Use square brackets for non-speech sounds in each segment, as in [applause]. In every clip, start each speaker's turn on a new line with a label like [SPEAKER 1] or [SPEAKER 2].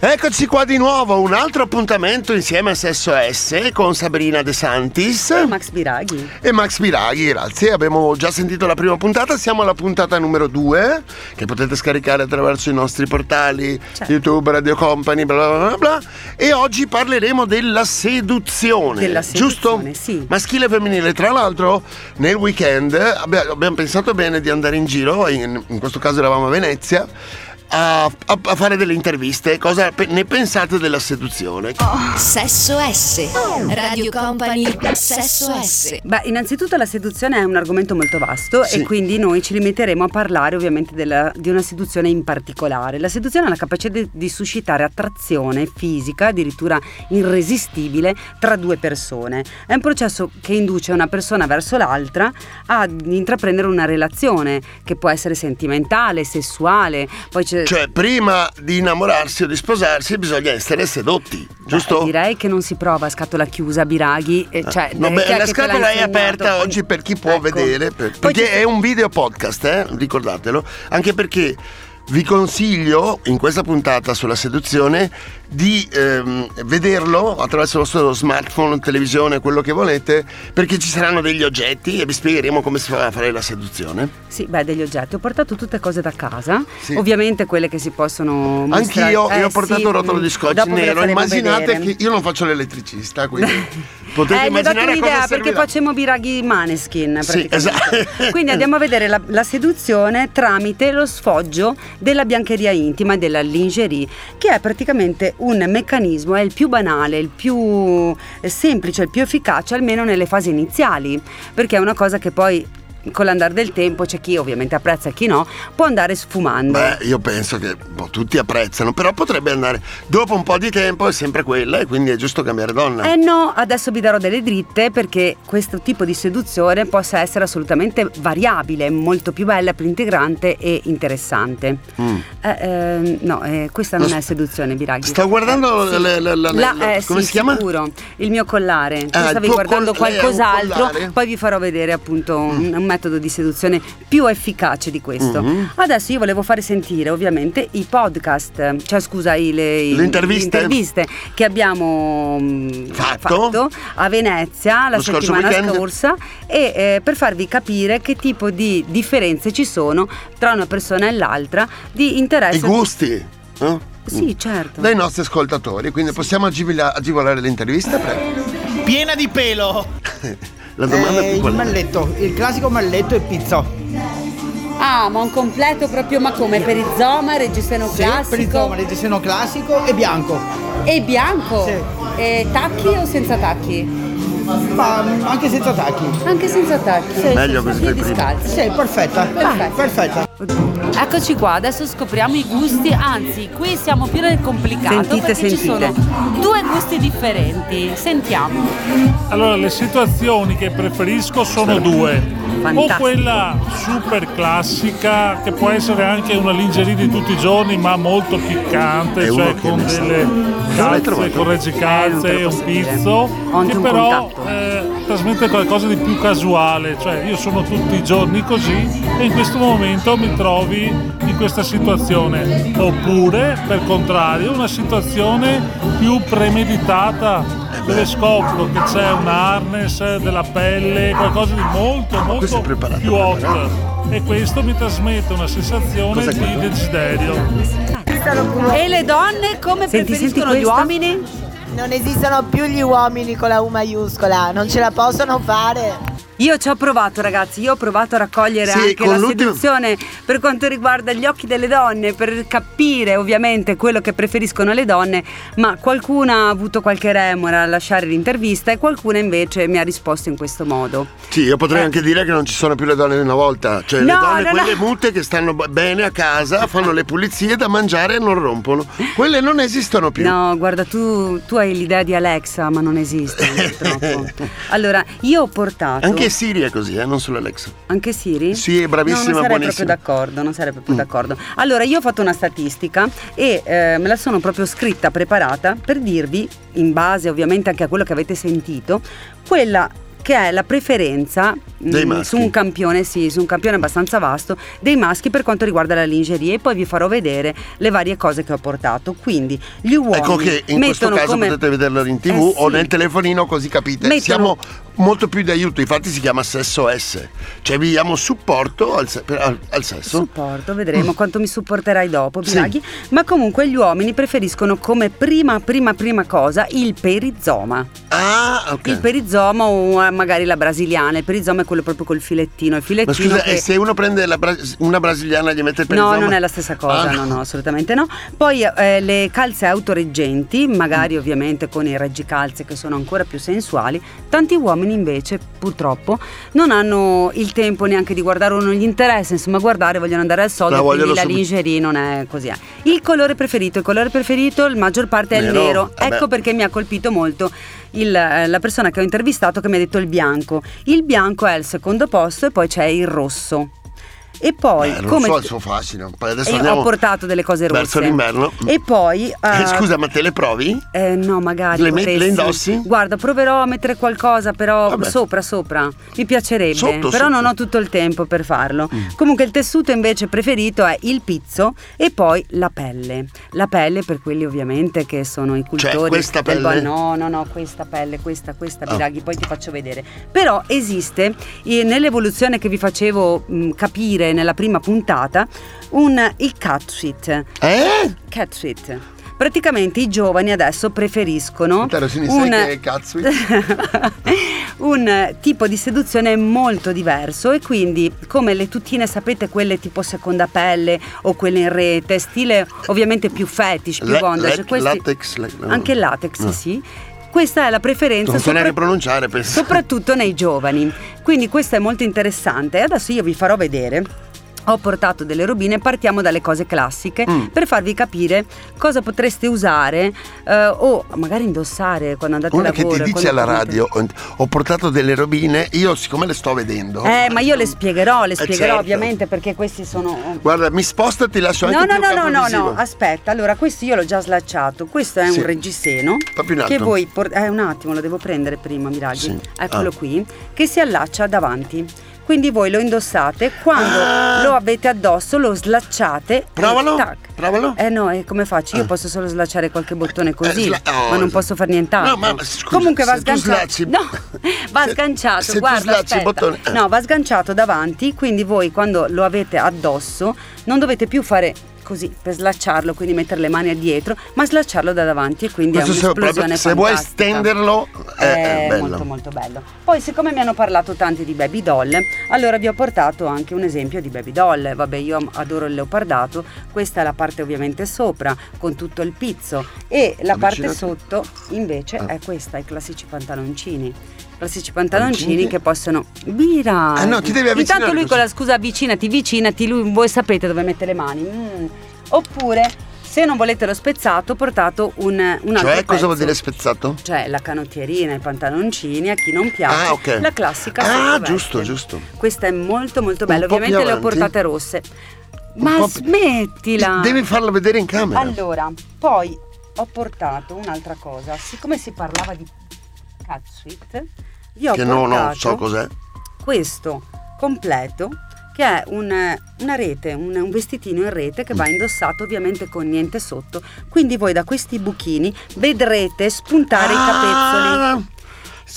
[SPEAKER 1] Eccoci qua di nuovo, un altro appuntamento insieme a Sesso S con Sabrina De Santis
[SPEAKER 2] e Max Biraghi.
[SPEAKER 1] E Max Biraghi, grazie. Abbiamo già sentito la prima puntata, siamo alla puntata numero 2 che potete scaricare attraverso i nostri portali certo. YouTube, Radio Company, bla bla bla bla. E oggi parleremo della seduzione.
[SPEAKER 2] Della seduzione,
[SPEAKER 1] giusto?
[SPEAKER 2] Sì.
[SPEAKER 1] Maschile e femminile. Tra l'altro, nel weekend abbiamo pensato bene di andare in giro, in, in questo caso eravamo a Venezia a, a, a, fare delle interviste. Cosa ne pensate della seduzione?
[SPEAKER 3] Oh. Sesso S. Radio Company. Sesso S.
[SPEAKER 2] Beh, innanzitutto la seduzione è un argomento molto vasto sì. e quindi noi ci limiteremo a parlare ovviamente della, di una seduzione in particolare. La seduzione ha la capacità di, di suscitare attrazione fisica, addirittura irresistibile, tra due persone. È un processo che induce una persona verso l'altra ad intraprendere una relazione che può essere sentimentale, sessuale, poi c'è
[SPEAKER 1] cioè, prima di innamorarsi o di sposarsi bisogna essere sedotti, giusto?
[SPEAKER 2] Beh, direi che non si prova a scatola chiusa, Biraghi. Eh, cioè,
[SPEAKER 1] no, beh, la scatola è aperta poi... oggi per chi può ecco. vedere, per, perché è un video podcast, eh? ricordatelo, anche perché vi consiglio in questa puntata sulla seduzione di ehm, vederlo attraverso il vostro smartphone, televisione, quello che volete, perché ci saranno degli oggetti e vi spiegheremo come si fa a fare la seduzione.
[SPEAKER 2] Sì, beh, degli oggetti. Ho portato tutte cose da casa, sì. ovviamente quelle che si possono mostrare.
[SPEAKER 1] Anch'io eh, ho portato sì, un rotolo di scotch nero. Immaginate vedere. che io non faccio l'elettricista, quindi [laughs] potete
[SPEAKER 2] eh,
[SPEAKER 1] immaginare
[SPEAKER 2] dato un'idea
[SPEAKER 1] perché
[SPEAKER 2] facciamo biraghi maneskin.
[SPEAKER 1] Sì, esatto.
[SPEAKER 2] quindi andiamo a vedere la, la seduzione tramite lo sfoggio della biancheria intima, della lingerie, che è praticamente un meccanismo, è il più banale, il più semplice, il più efficace, almeno nelle fasi iniziali, perché è una cosa che poi con l'andare del tempo c'è chi ovviamente apprezza e chi no, può andare sfumando.
[SPEAKER 1] Beh, io penso che boh, tutti apprezzano, però potrebbe andare dopo un po' di tempo è sempre quella e quindi è giusto cambiare donna.
[SPEAKER 2] Eh no, adesso vi darò delle dritte perché questo tipo di seduzione possa essere assolutamente variabile, molto più bella, più integrante e interessante. Mm. Eh, eh, no, eh, questa non è seduzione, Biraghi.
[SPEAKER 1] Sto guardando
[SPEAKER 2] eh,
[SPEAKER 1] le, le, le,
[SPEAKER 2] la, eh, come sì, si chiama? Sicuro, il mio collare. Tu ah, stavi guardando col- qualcos'altro, poi vi farò vedere appunto mm. un, un metodo di seduzione più efficace di questo. Mm-hmm. Adesso io volevo fare sentire ovviamente i podcast, cioè scusa, i, le,
[SPEAKER 1] le, interviste.
[SPEAKER 2] le interviste. che abbiamo
[SPEAKER 1] mm, fatto,
[SPEAKER 2] fatto a Venezia la settimana scorsa e eh, per farvi capire che tipo di differenze ci sono tra una persona e l'altra di interesse. I
[SPEAKER 1] gusti. Eh?
[SPEAKER 2] Sì, certo.
[SPEAKER 1] Dai nostri ascoltatori, quindi sì. possiamo agevolare l'intervista? Prego.
[SPEAKER 4] Piena di pelo! [laughs]
[SPEAKER 1] La domanda
[SPEAKER 4] eh,
[SPEAKER 1] è
[SPEAKER 4] il malletto, il classico malletto e pizzo.
[SPEAKER 2] Ah, ma un completo proprio, ma come? Per il zoma, reggiseno
[SPEAKER 4] sì,
[SPEAKER 2] classico?
[SPEAKER 4] per il zoma, reggiseno classico e bianco.
[SPEAKER 2] E bianco?
[SPEAKER 4] Sì.
[SPEAKER 2] E tacchi o senza tacchi?
[SPEAKER 4] Ma anche senza tacchi.
[SPEAKER 2] Anche senza tacchi.
[SPEAKER 1] Sì, Meglio così
[SPEAKER 2] piedi scalzi.
[SPEAKER 4] Sì, perfetta.
[SPEAKER 2] Perfetta.
[SPEAKER 4] perfetta.
[SPEAKER 2] Eccoci qua, adesso scopriamo i gusti, anzi, qui siamo più nel complicato
[SPEAKER 5] sentite,
[SPEAKER 2] perché
[SPEAKER 5] sentite.
[SPEAKER 2] ci sono due gusti differenti. Sentiamo.
[SPEAKER 5] Allora, le situazioni che preferisco sono due.
[SPEAKER 2] Fantastico.
[SPEAKER 5] O quella super classica, che può essere anche una lingerie di tutti i giorni, ma molto piccante,
[SPEAKER 1] È
[SPEAKER 5] cioè con delle calze, con reggicalze
[SPEAKER 2] Eh,
[SPEAKER 5] e un pizzo, che
[SPEAKER 2] un
[SPEAKER 5] però eh, trasmette qualcosa di più casuale, cioè io sono tutti i giorni così e in questo momento mi trovi in questa situazione. Oppure, per contrario, una situazione più premeditata dove scopro che c'è un harness della pelle, qualcosa di molto molto più hot e questo mi trasmette una sensazione
[SPEAKER 1] Cos'è
[SPEAKER 5] di
[SPEAKER 1] quello?
[SPEAKER 5] desiderio.
[SPEAKER 2] E le donne come
[SPEAKER 5] Senti,
[SPEAKER 2] preferiscono
[SPEAKER 5] senti
[SPEAKER 2] gli uomini?
[SPEAKER 6] Non esistono più gli uomini con la U maiuscola, non ce la possono fare.
[SPEAKER 2] Io ci ho provato ragazzi, io ho provato a raccogliere
[SPEAKER 1] Sì,
[SPEAKER 2] anche la
[SPEAKER 1] l'ultimo-
[SPEAKER 2] seduzione per quanto riguarda gli occhi delle donne, per capire ovviamente quello che preferiscono le donne, ma qualcuna ha avuto qualche remora a lasciare l'intervista e qualcuna invece mi ha risposto in questo modo.
[SPEAKER 1] Sì, io potrei anche dire che non ci sono più le donne di una volta, cioè le
[SPEAKER 2] Eh. No,
[SPEAKER 1] donne
[SPEAKER 2] no,
[SPEAKER 1] quelle
[SPEAKER 2] no.
[SPEAKER 1] mute che stanno bene a casa, fanno le pulizie da mangiare e non rompono. Quelle non esistono più.
[SPEAKER 2] No, guarda, tu, tu hai l'idea di Alexa, ma non esiste [laughs] purtroppo. Allora, io ho portato.
[SPEAKER 1] Anche Siri è così, eh, non solo Alexa.
[SPEAKER 2] Anche Siri?
[SPEAKER 1] Sì, è bravissima,
[SPEAKER 2] no, non sarei proprio d'accordo, non sarei proprio d'accordo. Allora, io ho fatto una statistica e eh, me la sono proprio scritta, preparata per dirvi, in base ovviamente anche a quello che avete sentito, quella che è la preferenza
[SPEAKER 1] Dei
[SPEAKER 2] mm, su un campione, sì, su un campione abbastanza vasto dei maschi per quanto riguarda la lingerie e poi vi farò vedere le varie cose che ho portato. Quindi gli uomini
[SPEAKER 1] Ecco che in questo caso
[SPEAKER 2] come
[SPEAKER 1] potete vederlo in tv
[SPEAKER 2] Eh,
[SPEAKER 1] o
[SPEAKER 2] sì.
[SPEAKER 1] nel telefonino così capite.
[SPEAKER 2] Mettono-
[SPEAKER 1] Siamo molto più di aiuto, infatti si chiama sesso S. Cioè vi diamo supporto al, se- al- al sesso.
[SPEAKER 2] Supporto, vedremo quanto mi supporterai dopo,
[SPEAKER 1] Mm. Sì.
[SPEAKER 2] Ma comunque gli uomini preferiscono come prima, prima, prima cosa il perizoma.
[SPEAKER 1] Ah, ok.
[SPEAKER 2] Il perizoma o eh, magari la brasiliana. Il perizoma è quello proprio col filettino. Il
[SPEAKER 1] Ma
[SPEAKER 2] filettino
[SPEAKER 1] scusa,
[SPEAKER 2] che...
[SPEAKER 1] e se uno prende bra- una brasiliana e gli mette il
[SPEAKER 2] No,
[SPEAKER 1] perizoma?
[SPEAKER 2] non è la stessa cosa,
[SPEAKER 1] Ah,
[SPEAKER 2] no, no, assolutamente no. Poi eh, le calze autoreggenti, magari ovviamente con i reggicalze che sono ancora più sensuali, tanti uomini invece purtroppo non hanno il tempo neanche di guardare o non gli interessa, insomma guardare, vogliono andare al soldo,
[SPEAKER 1] La
[SPEAKER 2] quindi la
[SPEAKER 1] subito.
[SPEAKER 2] lingerie non è così. eh. Il colore preferito, il colore preferito, la maggior parte è il
[SPEAKER 1] Nero,
[SPEAKER 2] nero,
[SPEAKER 1] eh
[SPEAKER 2] ecco perché mi ha colpito molto il, eh, la persona che ho intervistato che mi ha detto il bianco. Il bianco è al secondo posto e poi c'è il rosso. E poi,
[SPEAKER 1] Eh, non
[SPEAKER 2] come
[SPEAKER 1] so il suo fascino. Poi adesso
[SPEAKER 2] e
[SPEAKER 1] andiamo
[SPEAKER 2] ho portato delle cose rosse.
[SPEAKER 1] verso l'inverno.
[SPEAKER 2] E poi. [laughs]
[SPEAKER 1] Eh,
[SPEAKER 2] eh,
[SPEAKER 1] scusa, ma te le provi?
[SPEAKER 2] eh, no, magari.
[SPEAKER 1] Le met- le indossi?
[SPEAKER 2] Guarda, proverò a mettere qualcosa, però
[SPEAKER 1] Vabbè.
[SPEAKER 2] sopra, sopra. Mi piacerebbe.
[SPEAKER 1] Sotto,
[SPEAKER 2] però
[SPEAKER 1] sotto.
[SPEAKER 2] non ho tutto il tempo per farlo.
[SPEAKER 1] Mm.
[SPEAKER 2] Comunque, il tessuto invece preferito è il pizzo e poi la pelle. La pelle per quelli ovviamente che sono i cultori.
[SPEAKER 1] Cioè, questa
[SPEAKER 2] del
[SPEAKER 1] pelle?
[SPEAKER 2] no, no, no, questa pelle, questa, questa,
[SPEAKER 1] Ah.
[SPEAKER 2] Biraghi, poi ti faccio vedere. Però esiste, eh, nell'evoluzione che vi facevo mh, capire nella prima puntata, un, il catsuit.
[SPEAKER 1] Eh?
[SPEAKER 2] Catsuit. Praticamente i giovani adesso preferiscono un, [laughs] un tipo di seduzione molto diverso e quindi come le tutine sapete quelle tipo seconda pelle o quelle in rete, stile ovviamente più fetish, più
[SPEAKER 1] Le-
[SPEAKER 2] bondage,
[SPEAKER 1] le-
[SPEAKER 2] questi-
[SPEAKER 1] latex, le- no.
[SPEAKER 2] anche il latex
[SPEAKER 1] No.
[SPEAKER 2] sì. Questa è la preferenza
[SPEAKER 1] Non
[SPEAKER 2] sopra-
[SPEAKER 1] pronunciare, penso.
[SPEAKER 2] soprattutto nei giovani. Quindi questo è molto interessante. Adesso io vi farò vedere. Ho portato delle robine, partiamo dalle cose classiche
[SPEAKER 1] Mm.
[SPEAKER 2] per farvi capire cosa potreste usare eh, o magari indossare quando andate
[SPEAKER 1] Una
[SPEAKER 2] a
[SPEAKER 1] che
[SPEAKER 2] lavoro.
[SPEAKER 1] ti dice alla radio, ho portato delle robine, io siccome le sto vedendo.
[SPEAKER 2] Eh, ma io le spiegherò, le
[SPEAKER 1] Eh,
[SPEAKER 2] spiegherò
[SPEAKER 1] certo.
[SPEAKER 2] ovviamente perché questi sono
[SPEAKER 1] Guarda, mi sposto e ti lascio anche
[SPEAKER 2] no, no, no, no,
[SPEAKER 1] visivo.
[SPEAKER 2] no, aspetta, allora questo io l'ho già slacciato, questo è
[SPEAKER 1] Sì.
[SPEAKER 2] un reggiseno che voi, por- eh un attimo lo devo prendere prima Miraghi,
[SPEAKER 1] Sì.
[SPEAKER 2] eccolo
[SPEAKER 1] Ah.
[SPEAKER 2] qui, che si allaccia davanti, quindi voi lo indossate, quando
[SPEAKER 1] Ah.
[SPEAKER 2] lo avete addosso lo slacciate
[SPEAKER 1] Provalo, provalo.
[SPEAKER 2] Eh no, e come faccio? Io
[SPEAKER 1] Ah.
[SPEAKER 2] posso solo slacciare qualche bottone così,
[SPEAKER 1] Eh, sla- oh,
[SPEAKER 2] ma non posso fare nient'altro.
[SPEAKER 1] No, ma- ma scusa,
[SPEAKER 2] Comunque va sganciato.
[SPEAKER 1] slacci-
[SPEAKER 2] No, [laughs] va
[SPEAKER 1] se-
[SPEAKER 2] sganciato,
[SPEAKER 1] se
[SPEAKER 2] guarda,
[SPEAKER 1] eh.
[SPEAKER 2] No, va sganciato davanti, quindi voi quando lo avete addosso non dovete più fare così per slacciarlo, quindi mettere le mani dietro, ma slacciarlo da davanti e quindi
[SPEAKER 1] Questo
[SPEAKER 2] è
[SPEAKER 1] se,
[SPEAKER 2] un'esplosione
[SPEAKER 1] proprio- se vuoi stenderlo è, è
[SPEAKER 2] È
[SPEAKER 1] bello.
[SPEAKER 2] molto molto bello. Poi siccome mi hanno parlato tanti di baby doll, allora vi ho portato anche un esempio di baby doll. Vabbè, io adoro il leopardato, questa è la parte ovviamente sopra con tutto il pizzo e la parte
[SPEAKER 1] Avvicinati.
[SPEAKER 2] sotto invece
[SPEAKER 1] Ah.
[SPEAKER 2] è questa, i classici pantaloncini. Classici pantaloncini
[SPEAKER 1] Pantaloncini?
[SPEAKER 2] che possono Bira.
[SPEAKER 1] Ah, no, ti devi avvicinare
[SPEAKER 2] Intanto lui con la scusa avvicinati, vicinati, lui voi sapete dove mette le mani. Mm. Oppure se non volete lo spezzato, ho portato un, un altro
[SPEAKER 1] Cioè, cosa vuol dire spezzato?
[SPEAKER 2] Cioè la canottierina, i pantaloncini, a chi non piace,
[SPEAKER 1] Ah, ok.
[SPEAKER 2] la classica
[SPEAKER 1] Ah, giusto, giusto.
[SPEAKER 2] Questa è molto molto bella, ovviamente le ho portate rosse.
[SPEAKER 1] Un
[SPEAKER 2] Ma smettila!
[SPEAKER 1] Devi farlo vedere in camera.
[SPEAKER 2] Allora, poi ho portato un'altra cosa, siccome si parlava di catsuit, vi ho
[SPEAKER 1] che
[SPEAKER 2] portato
[SPEAKER 1] no, so cos'è.
[SPEAKER 2] questo completo che è un- una rete, un, un vestitino in rete che va indossato ovviamente con niente sotto. Quindi voi da questi buchini vedrete spuntare i capezzoli.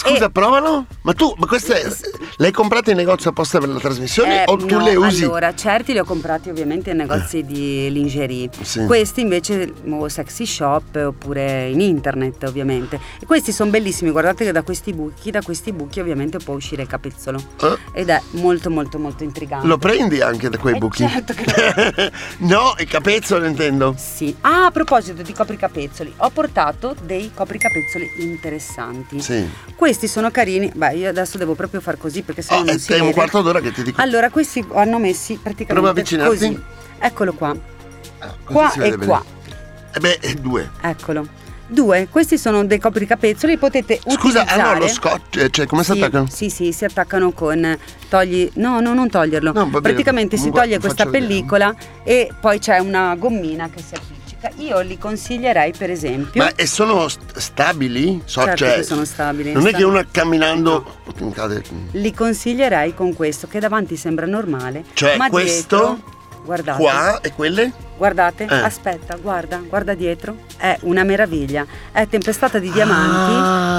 [SPEAKER 1] Scusa,
[SPEAKER 2] E-
[SPEAKER 1] provalo. Ma tu, ma queste le hai comprate in negozio apposta per la trasmissione
[SPEAKER 2] Eh,
[SPEAKER 1] o tu
[SPEAKER 2] no,
[SPEAKER 1] le usi?
[SPEAKER 2] Allora, certi li ho comprati ovviamente in negozi di lingerie.
[SPEAKER 1] Sì.
[SPEAKER 2] Questi invece o sexy shop oppure in internet ovviamente. E questi sono bellissimi, guardate che da questi buchi, da questi buchi ovviamente può uscire il capezzolo.
[SPEAKER 1] Eh?
[SPEAKER 2] Ed è molto molto molto intrigante.
[SPEAKER 1] Lo prendi anche da quei
[SPEAKER 2] Eh,
[SPEAKER 1] buchi?
[SPEAKER 2] certo che [laughs]
[SPEAKER 1] no, il capezzolo intendo.
[SPEAKER 2] Sì. Ah, a proposito di copricapezzoli, ho portato dei copricapezzoli interessanti.
[SPEAKER 1] Sì.
[SPEAKER 2] Questi sono carini. Beh, io adesso devo proprio far così perché sennò
[SPEAKER 1] Oh,
[SPEAKER 2] non si
[SPEAKER 1] è un
[SPEAKER 2] vede.
[SPEAKER 1] quarto d'ora che ti dico.
[SPEAKER 2] Allora, questi hanno messi
[SPEAKER 1] Prova a
[SPEAKER 2] praticamente
[SPEAKER 1] avvicinarti.
[SPEAKER 2] così. Eccolo qua.
[SPEAKER 1] Ah,
[SPEAKER 2] Qua e
[SPEAKER 1] vede bene.
[SPEAKER 2] qua.
[SPEAKER 1] Eh beh, due.
[SPEAKER 2] Eccolo. Due, questi sono dei copricapezzoli, potete
[SPEAKER 1] Scusa,
[SPEAKER 2] utilizzare.
[SPEAKER 1] hanno lo scotch, eh, cioè come si
[SPEAKER 2] Sì,
[SPEAKER 1] attaccano?
[SPEAKER 2] Sì, sì, si attaccano con togli No, no, non toglierlo.
[SPEAKER 1] No, bene,
[SPEAKER 2] Praticamente si toglie questa
[SPEAKER 1] vedere.
[SPEAKER 2] pellicola e poi c'è una gommina che si appiccica. Io li consiglierei per esempio.
[SPEAKER 1] Ma e sono st- stabili? So,
[SPEAKER 2] Certo
[SPEAKER 1] cioè,
[SPEAKER 2] che sono stabili.
[SPEAKER 1] Non è che uno camminando cade.
[SPEAKER 2] Li consiglierei con questo che davanti sembra normale.
[SPEAKER 1] Cioè,
[SPEAKER 2] ma
[SPEAKER 1] questo
[SPEAKER 2] dietro, guardate,
[SPEAKER 1] Qua e quelle?
[SPEAKER 2] guardate,
[SPEAKER 1] Eh.
[SPEAKER 2] aspetta, guarda, guarda dietro. È una meraviglia. È tempestata di diamanti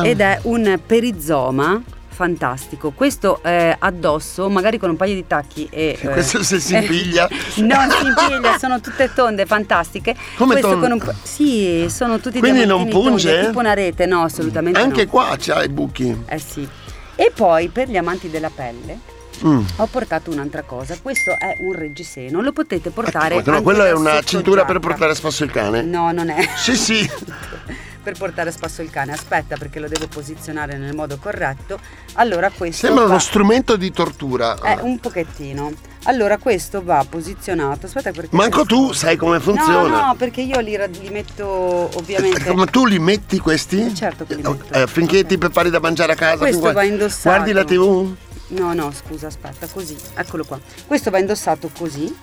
[SPEAKER 1] Ah.
[SPEAKER 2] ed è un perizoma fantastico. Questo eh, addosso, magari con un paio di tacchi e eh, [laughs]
[SPEAKER 1] Questo se si [laughs] impiglia.
[SPEAKER 2] non si impiglia, sono tutte tonde, fantastiche.
[SPEAKER 1] Come
[SPEAKER 2] Questo
[SPEAKER 1] tonde?
[SPEAKER 2] con un Sì, sono tutti
[SPEAKER 1] Quindi non punge?
[SPEAKER 2] è tipo una rete, no, assolutamente
[SPEAKER 1] Anche
[SPEAKER 2] no.
[SPEAKER 1] qua c'ha i buchi.
[SPEAKER 2] Eh sì. E poi per gli amanti della pelle
[SPEAKER 1] Mm.
[SPEAKER 2] ho portato un'altra cosa. Questo è un reggiseno, lo potete portare
[SPEAKER 1] Ecco, no, quello è una cintura per
[SPEAKER 2] giacca.
[SPEAKER 1] portare a spasso il cane?
[SPEAKER 2] No, non è.
[SPEAKER 1] Sì, sì. [laughs]
[SPEAKER 2] per portare a spasso il cane. Aspetta perché lo devo posizionare nel modo corretto. Allora questo
[SPEAKER 1] Sembra uno
[SPEAKER 2] va-
[SPEAKER 1] strumento di tortura.
[SPEAKER 2] Eh, un pochettino. Allora questo va posizionato. Aspetta perché
[SPEAKER 1] Manco tu
[SPEAKER 2] questo-
[SPEAKER 1] sai come funziona.
[SPEAKER 2] No, no, perché io li, li metto ovviamente
[SPEAKER 1] Ma tu li metti questi?
[SPEAKER 2] Eh, certo che li metto.
[SPEAKER 1] Eh, finché ti prepari da mangiare a casa.
[SPEAKER 2] Questo va indossato.
[SPEAKER 1] Guardi la tv?
[SPEAKER 2] No, no, scusa, aspetta, così. Eccolo qua. Questo va indossato così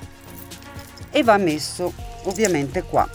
[SPEAKER 2] e va messo ovviamente qua.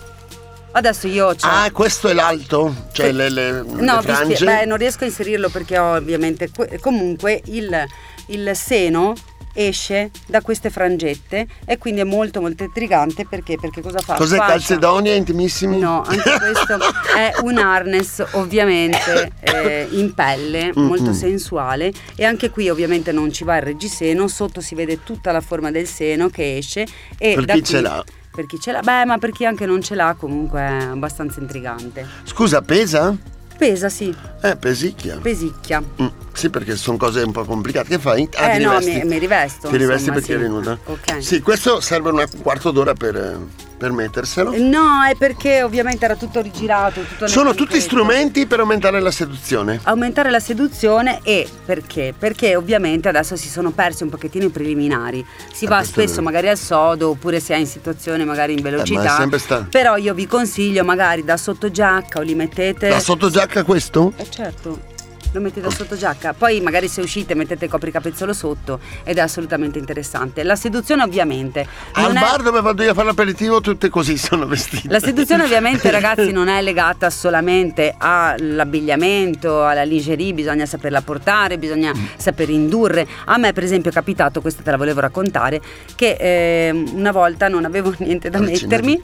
[SPEAKER 2] Adesso io ho
[SPEAKER 1] Ah, questo è l'alto? Cioè le, le, le
[SPEAKER 2] No, spie-
[SPEAKER 1] frange?
[SPEAKER 2] beh, non riesco a inserirlo perché ho ovviamente que- comunque il, il seno esce da queste frangette e quindi è molto molto intrigante perché, perché cosa fa?
[SPEAKER 1] Cos'è
[SPEAKER 2] Fascia.
[SPEAKER 1] calcedonia intimissimi?
[SPEAKER 2] No, anche questo [laughs] è un harness ovviamente eh, in pelle, molto sensuale e anche qui ovviamente non ci va il reggiseno, sotto si vede tutta la forma del seno che esce e
[SPEAKER 1] Per
[SPEAKER 2] da
[SPEAKER 1] chi
[SPEAKER 2] qui-
[SPEAKER 1] ce l'ha.
[SPEAKER 2] Per chi ce l'ha, beh ma per chi anche non ce l'ha comunque è abbastanza intrigante.
[SPEAKER 1] Scusa, pesa?
[SPEAKER 2] Pesa sì,
[SPEAKER 1] Eh, pesicchia.
[SPEAKER 2] pesicchia.
[SPEAKER 1] Mm, sì, perché sono cose un po' complicate. Che fai? Ah,
[SPEAKER 2] Eh, no, mi- mi rivesto,
[SPEAKER 1] Ti rivesti
[SPEAKER 2] insomma,
[SPEAKER 1] perché
[SPEAKER 2] sì.
[SPEAKER 1] eri nuda?
[SPEAKER 2] Ok.
[SPEAKER 1] Sì, questo serve un quarto d'ora per, eh, per metterselo.
[SPEAKER 2] No, è perché ovviamente era tutto rigirato, tutto
[SPEAKER 1] Sono tutti strumenti per aumentare la seduzione.
[SPEAKER 2] aumentare la seduzione e perché? Perché ovviamente adesso si sono persi un pochettino i preliminari. Si
[SPEAKER 1] Eh,
[SPEAKER 2] va spesso magari al sodo oppure si è in situazione magari in velocità.
[SPEAKER 1] è sempre sta-
[SPEAKER 2] Però io vi consiglio magari da sottogiacca o li mettete
[SPEAKER 1] La sottogiacca questo?
[SPEAKER 2] Eh certo. Lo metti da sottogiacca, poi magari se uscite mettete il copricapezzolo sotto ed è assolutamente interessante. La seduzione ovviamente
[SPEAKER 1] Al
[SPEAKER 2] è-
[SPEAKER 1] bar dove vado io a fare l'aperitivo tutte così sono vestite.
[SPEAKER 2] La seduzione [laughs] ovviamente ragazzi non è legata solamente all'abbigliamento, alla lingerie, bisogna saperla portare, bisogna saper indurre. A me per esempio è capitato, questa te la volevo raccontare, che ehm, una volta non avevo [laughs] niente da mettermi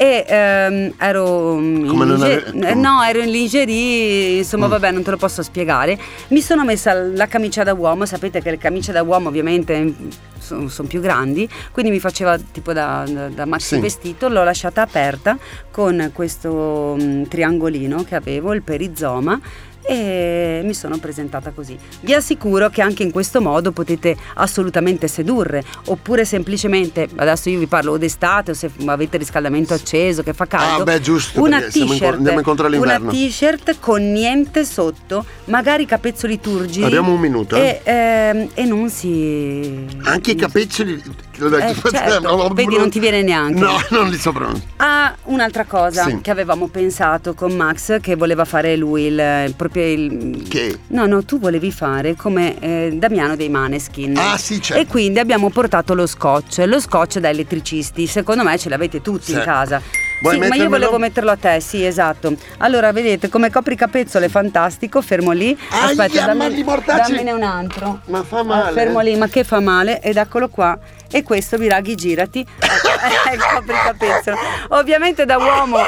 [SPEAKER 2] e ehm, ero in
[SPEAKER 1] Come non
[SPEAKER 2] linge-
[SPEAKER 1] ave-
[SPEAKER 2] no, ero in lingerie, insomma vabbè non te lo posso spiegare. Mi sono messa la camicia da uomo, sapete che le camicie da uomo ovviamente sono, più grandi, quindi mi faceva tipo da, da, da maxi
[SPEAKER 1] Sì.
[SPEAKER 2] vestito, l'ho lasciata aperta con questo mm, triangolino che avevo, il perizoma e mi sono presentata così. Vi assicuro che anche in questo modo potete assolutamente sedurre, oppure semplicemente, adesso io vi parlo o d'estate o se avete il riscaldamento acceso che fa caldo,
[SPEAKER 1] Ah, beh, giusto,
[SPEAKER 2] una
[SPEAKER 1] in-
[SPEAKER 2] t-shirt,
[SPEAKER 1] all'inverno.
[SPEAKER 2] una t-shirt con niente sotto, magari capezzoli turgidi
[SPEAKER 1] Abbiamo un minuto,
[SPEAKER 2] e, ehm, e non si...
[SPEAKER 1] Anche i capezzoli.
[SPEAKER 2] Eh, certo, vedi, non ti viene neanche.
[SPEAKER 1] No, non li so pronunciare.
[SPEAKER 2] Ah, un'altra cosa
[SPEAKER 1] Sì.
[SPEAKER 2] che avevamo pensato con Max che voleva fare lui il, proprio il
[SPEAKER 1] Che?
[SPEAKER 2] No, no, tu volevi fare come eh, Damiano dei Maneskin.
[SPEAKER 1] Ah, sì, certo.
[SPEAKER 2] E quindi abbiamo portato lo scotch, lo scotch da elettricisti. Secondo me ce l'avete tutti
[SPEAKER 1] Sì.
[SPEAKER 2] in casa.
[SPEAKER 1] Vuoi
[SPEAKER 2] sì, ma io volevo metterlo a te, sì, esatto. Allora, vedete come copricapezzolo è fantastico, fermo lì.
[SPEAKER 1] Aia,
[SPEAKER 2] Aspetta,
[SPEAKER 1] ma
[SPEAKER 2] dammi, dammene un altro.
[SPEAKER 1] Ma fa
[SPEAKER 2] Ah,
[SPEAKER 1] male.
[SPEAKER 2] fermo lì, ma che fa male? Ed eccolo qua. E questo, Viraghi, girati. [laughs] È il copricapezzolo. Ovviamente da uomo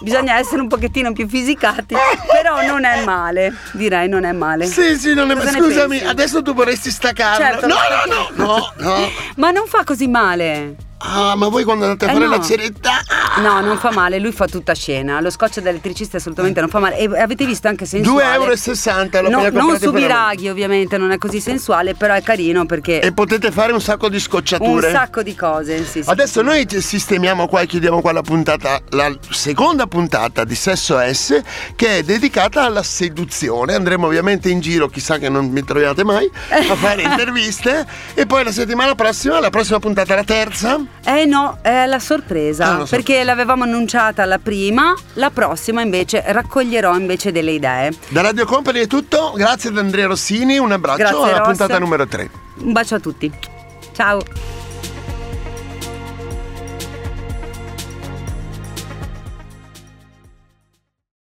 [SPEAKER 2] bisogna essere un pochettino più fisicati, però non è male, direi non è male.
[SPEAKER 1] Sì, sì, non è
[SPEAKER 2] ne
[SPEAKER 1] Scusami, adesso tu vorresti staccarlo.
[SPEAKER 2] Certo,
[SPEAKER 1] no, no, no, no, no.
[SPEAKER 2] Ma non fa così male.
[SPEAKER 1] Ah, ma voi quando andate a
[SPEAKER 2] Eh,
[SPEAKER 1] fare
[SPEAKER 2] no.
[SPEAKER 1] la ceretta. ah,
[SPEAKER 2] No, non fa male, lui fa tutta scena. Lo scotch da elettricista assolutamente non fa male. E avete visto anche sensuale.
[SPEAKER 1] 2,60 euro. l'ho
[SPEAKER 2] No,
[SPEAKER 1] appena
[SPEAKER 2] non su Viraghi, ovviamente, non è così sensuale, però è carino perché
[SPEAKER 1] E potete fare un sacco di
[SPEAKER 2] un
[SPEAKER 1] scocciature.
[SPEAKER 2] sacco di cose. Sì, sì.
[SPEAKER 1] Adesso noi sistemiamo qua e chiudiamo qua la puntata, la seconda puntata di Sesso S che è dedicata alla seduzione. Andremo ovviamente in giro, chissà che non mi troviate mai, a fare [laughs] interviste. e poi la settimana prossima, la prossima puntata, la terza.
[SPEAKER 2] Eh no, è la sorpresa,
[SPEAKER 1] Ah, so.
[SPEAKER 2] perché l'avevamo annunciata la prima, la prossima invece raccoglierò invece delle idee.
[SPEAKER 1] Da Radio Company è tutto. Grazie ad Andrea Rossini, un abbraccio
[SPEAKER 2] Grazie,
[SPEAKER 1] alla
[SPEAKER 2] Ross.
[SPEAKER 1] puntata numero 3.
[SPEAKER 2] Un bacio a tutti. Ciao.